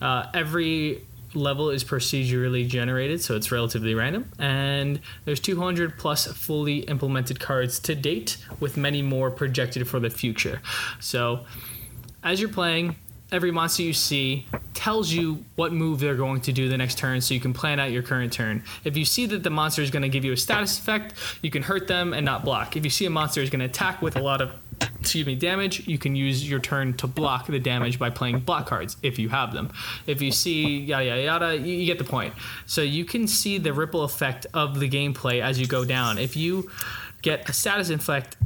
Uh, every level is procedurally generated, so it's relatively random. And there's 200 plus fully implemented cards to date, with many more projected for the future. So, as you're playing, every monster you see tells you what move they're going to do the next turn so you can plan out your current turn. If you see that the monster is going to give you a status effect, you can hurt them and not block. If you see a monster is going to attack with a lot of excuse me, damage, you can use your turn to block the damage by playing block cards if you have them. If you see yada yada yada, you, you get the point. So you can see the ripple effect of the gameplay as you go down. If you get a status inflict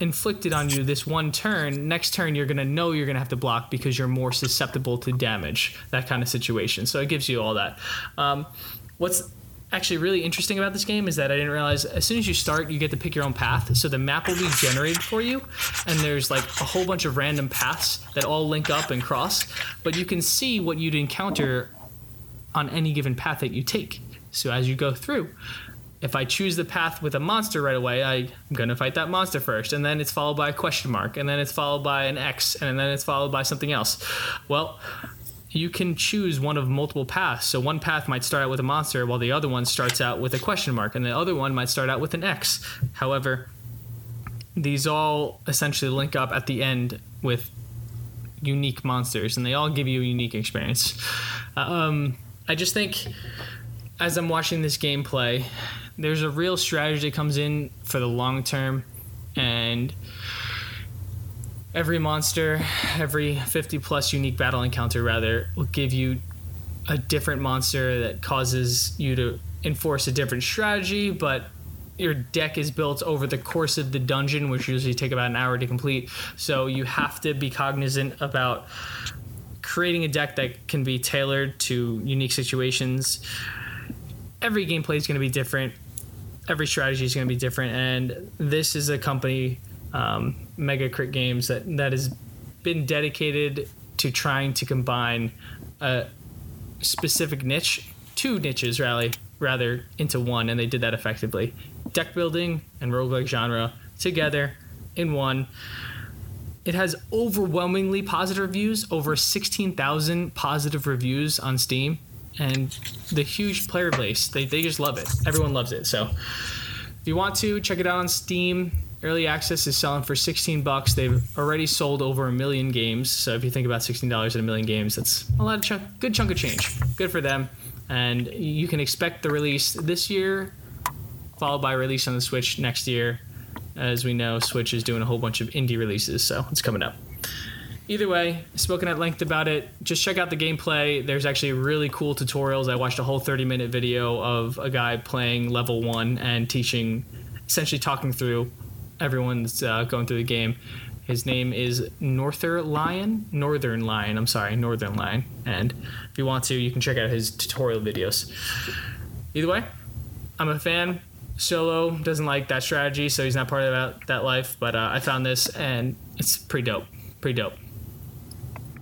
inflicted on you this one turn, next turn you're gonna know you're gonna have to block because you're more susceptible to damage. That kind of situation. So it gives you all that. Um, what's actually really interesting about this game is that I didn't realize as soon as you start, you get to pick your own path. So the map will be generated for you, and there's like a whole bunch of random paths that all link up and cross. But you can see what you'd encounter on any given path that you take. So as you go through, if I choose the path with a monster right away, I, I'm gonna fight that monster first, and then it's followed by a question mark, and then it's followed by an X, and then it's followed by something else. Well, you can choose one of multiple paths. So one path might start out with a monster, while the other one starts out with a question mark, and the other one might start out with an X. However, these all essentially link up at the end with unique monsters, and they all give you a unique experience. Um, I just think as I'm watching this gameplay, there's a real strategy that comes in for the long term, and every monster, every 50 plus unique battle encounter, rather, will give you a different monster that causes you to enforce a different strategy, but your deck is built over the course of the dungeon, which usually take about an hour to complete. So you have to be cognizant about creating a deck that can be tailored to unique situations. Every gameplay is going to be different. Every strategy is going to be different, and this is a company, um, Mega Crit Games, that that has been dedicated to trying to combine a specific niche, two niches rally rather into one, and they did that effectively. Deck building and roguelike genre together in one. It has overwhelmingly positive reviews, over 16,000 positive reviews on Steam, and the huge player base. They, they just love it. Everyone loves it. So if you want to, check it out on Steam. Early access is selling for 16 bucks. They've already sold over a million games. So if you think about $16 at a million games, that's a lot of chunk, good chunk of change. Good for them. And you can expect the release this year, followed by release on the Switch next year. As we know, Switch is doing a whole bunch of indie releases, so it's coming up. Either way, spoken at length about it. Just check out the gameplay. There's actually really cool tutorials. I watched a whole 30 minute video of a guy playing level one and teaching, essentially talking through everyone's uh, going through the game. His name is Northernlion. Northern Lion. I'm sorry, Northernlion. And if you want to, you can check out his tutorial videos. Either way, I'm a fan. Solo doesn't like that strategy, so he's not part of that, that life. But uh, I found this, and it's pretty dope. Pretty dope.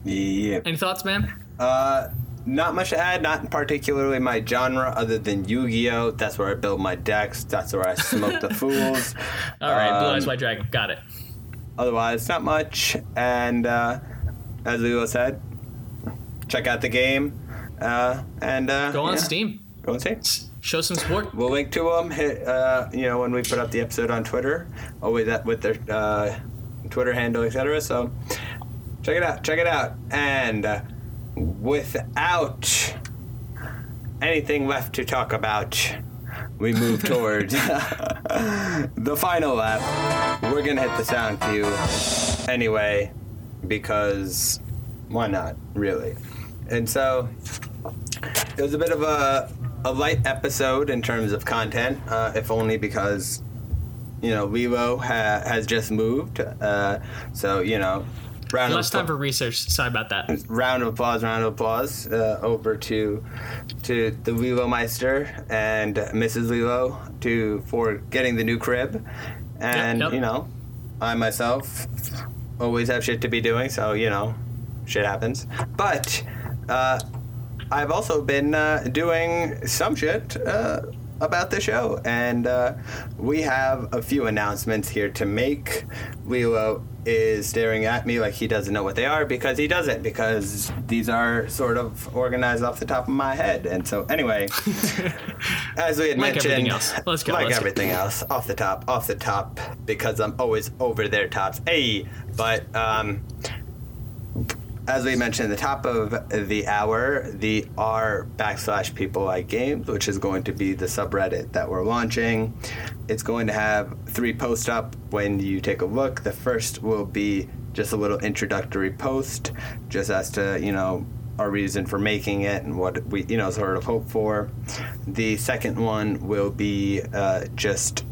Yeah. Any thoughts, man? Uh, not much to add. Not particularly my genre, other than Yu-Gi-Oh. That's where I build my decks. That's where I smoke the fools. All right, Blue Um, Eyes White Dragon. Got it. Otherwise, not much. And uh, as Leo said, check out the game. Uh, and uh, Go on yeah, Steam. Go on Steam. Show some support. We'll link to them. Hit, uh, you know, when we put up the episode on Twitter, always that with their uh, Twitter handle, etc. So check it out. Check it out. And uh, without anything left to talk about, we move towards the final lap. We're gonna hit the sound cue anyway, because why not? Really. And so it was a bit of a, a light episode in terms of content, uh, if only because, you know, Lilo ha- has just moved. Uh, so, you know, round Less of, time for research. Sorry about that. round of applause, round of applause uh, over to to the Lilo Meister and Mrs. Lilo to for getting the new crib. And, yep. you know, I myself always have shit to be doing, so, you know, shit happens. But, uh, I've also been uh, doing some shit uh, about the show, and uh, we have a few announcements here to make. Lilo is staring at me like he doesn't know what they are because he doesn't, because these are sort of organized off the top of my head. And so, anyway, as we had Like mentioned, everything else. Let's go, Like let's go. everything else, off the top, off the top, because I'm always over their tops. Hey, but um, as we mentioned at the top of the hour, the R backslash people like games, which is going to be the subreddit that we're launching. It's going to have three posts up when you take a look. The first will be just a little introductory post, just as to, you know, our reason for making it and what we, you know, sort of hope for. The second one will be uh, just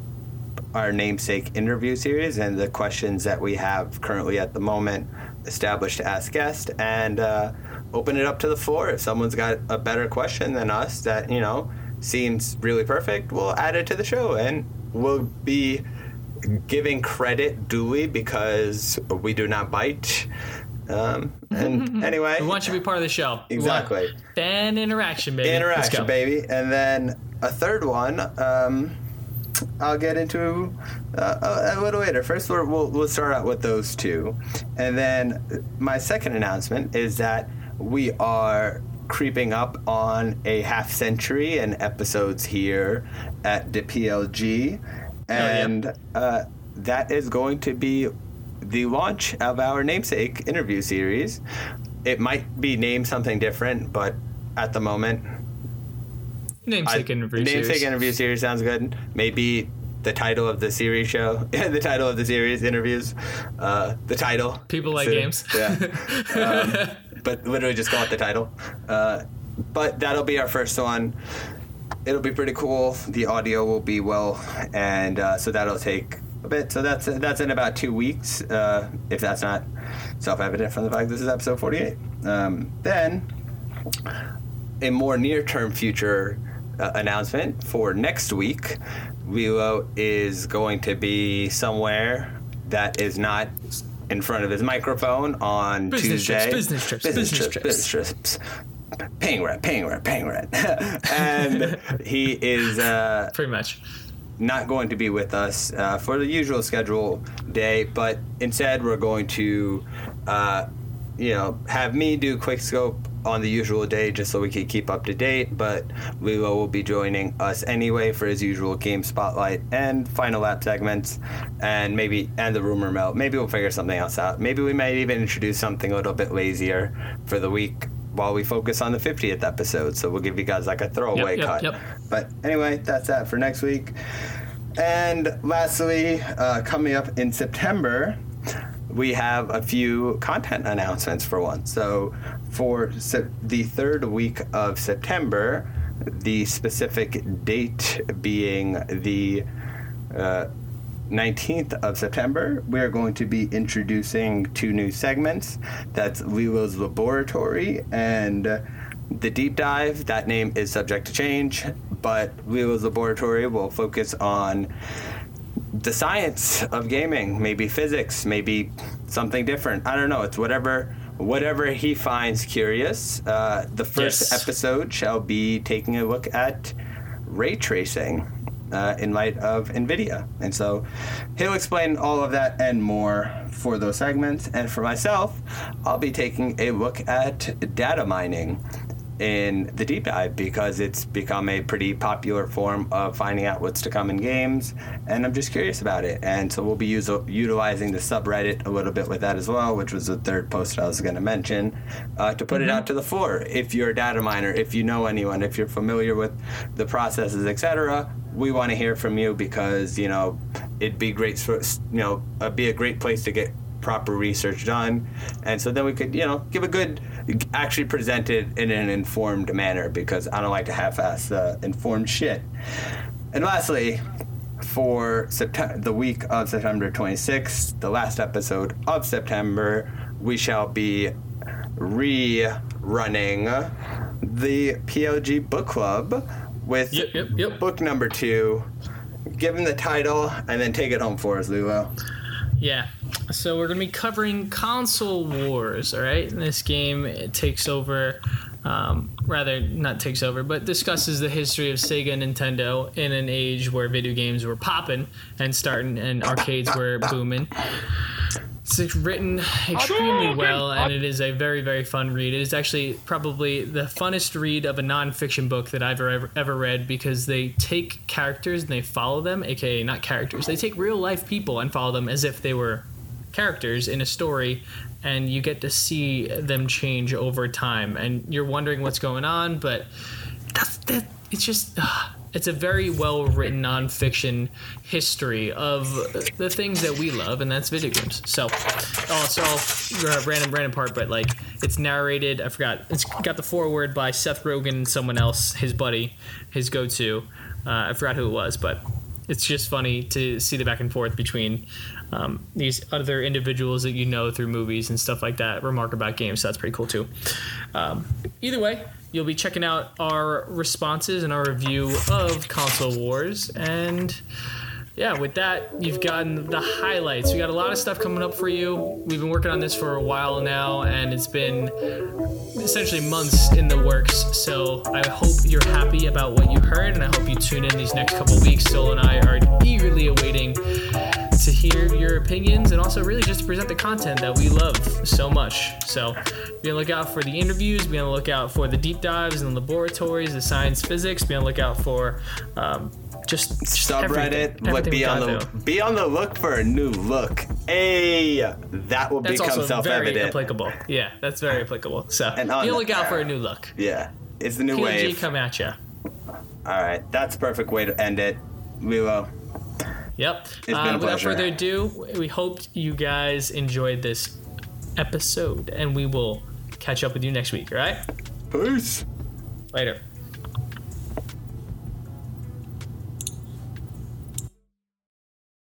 our namesake interview series and the questions that we have currently at the moment established to ask guests and uh, open it up to the floor. If someone's got a better question than us that, you know, seems really perfect, we'll add it to the show and we'll be giving credit duly because we do not bite. Um, and anyway, We want you to be part of the show. Exactly. Fan interaction, baby. Interaction, baby. And then a third one, um, I'll get into uh, a, little later. First, we'll, we'll, we'll start out with those two. And then my second announcement is that we are creeping up on a half century in episodes here at the PLG. And uh, that is going to be the launch of our namesake interview series. It might be named something different, but at the moment, Namesake I- interview namesake series. interview series sounds good. Maybe the title of the series show, the title of the series interviews, uh, the title. People like So, games. Yeah. um, but literally just call it the title. Uh, but that'll be our first one. It'll be pretty cool. The audio will be well, and uh, so that'll take a bit. So that's that's in about two weeks, uh, if that's not self-evident from the fact this is episode 48. Um, then a more near-term future uh, announcement for next week. Lilo is going to be somewhere that is not in front of his microphone on Business trips, business trips, business, business trips, business trips. Paying rent, paying rent, paying rent. and he is uh, Pretty much. not going to be with us uh, for the usual schedule day, but instead we're going to, uh, you know, have me do quick scope on the usual day just so we can keep up to date. But Lilo will be joining us anyway for his usual game spotlight and final lap segments, and maybe and the rumor mill. Maybe we'll figure something else out. Maybe we might even introduce something a little bit lazier for the week. While we focus on the 50th episode, so we'll give you guys like a throwaway yep, cut. yep. But anyway, that's that for next week. And lastly, uh, coming up in September, we have a few content announcements for one. So, for se- the third week of September, the specific date being the uh, 19th of September, we are going to be introducing two new segments. That's Lilo's Laboratory and the Deep Dive. That name is subject to change, but Lilo's Laboratory will focus on the science of gaming, maybe physics, maybe something different. I don't know. It's whatever whatever he finds curious. Uh, the first Yes. episode shall be taking a look at ray tracing uh, in light of NVIDIA. And so he'll explain all of that and more for those segments. And for myself, I'll be taking a look at data mining in the deep dive because it's become a pretty popular form of finding out what's to come in games and i'm just curious about it. And so we'll be use- utilizing the subreddit a little bit with that as well which was the third post i was going to mention uh, to put it out to the floor. If you're a data miner if you know anyone if you're familiar with the processes etc we want to hear from you because you know it'd be great for you know uh, be a great place to get proper research done and so then we could you know give a good actually present it in an informed manner because i don't like to half-ass uh, informed shit and lastly for September, the week of September 26th, the last episode of September, we shall be rerunning the PLG book club with Yep, yep, yep. book number two. Give him the title and then take it home for us, Lilo. Yeah. So we're gonna be covering console wars. All right. And this game it takes over, um, rather not takes over, but discusses the history of Sega and Nintendo in an age where video games were popping and starting, and arcades were booming. It's written extremely well, and it is a very, very fun read. It is actually probably the funnest read of a nonfiction book that I've ever, ever read because they take characters and they follow them, aka not characters. They take real life people and follow them as if they were characters in a story, and you get to see them change over time, and you're wondering what's going on, but that's that. It's just. Uh, it's a very well written nonfiction history of the things that we love, and that's video games. So, also uh, random random part, but like it's narrated. I forgot. It's got the foreword by Seth Rogen and someone else, his buddy, his go-to. Uh, I forgot who it was, but it's just funny to see the back and forth between um, these other individuals that you know through movies and stuff like that. Remark about games. So that's pretty cool too. Um, either way, you'll be checking out our responses and our review of Console Wars. And yeah, with that, you've gotten the highlights. We got a lot of stuff coming up for you. We've been working on this for a while now, and it's been essentially months in the works. So I hope you're happy about what you heard, and I hope you tune in these next couple weeks. Sol and I are eagerly awaiting to hear your opinions and also really just to present the content that we love so much. So be on the lookout for the interviews, be on the lookout for the deep dives and the laboratories, the science physics, be on the lookout for um, just, just subreddit everything- be on the be on the look for a new look hey that will That's become also very self-evident applicable. Yeah, that's very applicable. So And be on on the lookout for a new look. yeah it's the new PLG wave come at ya. all right that's a perfect way to end it lilo Yep. been a Uh, without further ado, we hope you guys enjoyed this episode, and we will catch up with you next week. All right. peace Later.